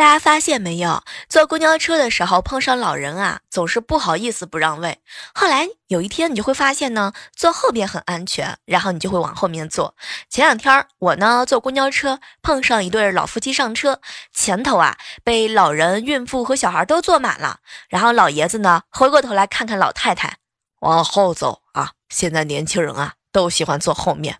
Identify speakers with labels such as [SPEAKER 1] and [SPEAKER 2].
[SPEAKER 1] 大家发现没有？坐公交车的时候碰上老人啊，总是不好意思不让位。后来有一天，你就会发现呢，坐后边很安全，然后你就会往后面坐。前两天我呢坐公交车碰上一对老夫妻上车，前头啊被老人、孕妇和小孩都坐满了，然后老爷子呢回过头来看看老太太，往后走啊。现在年轻人啊都喜欢坐后面。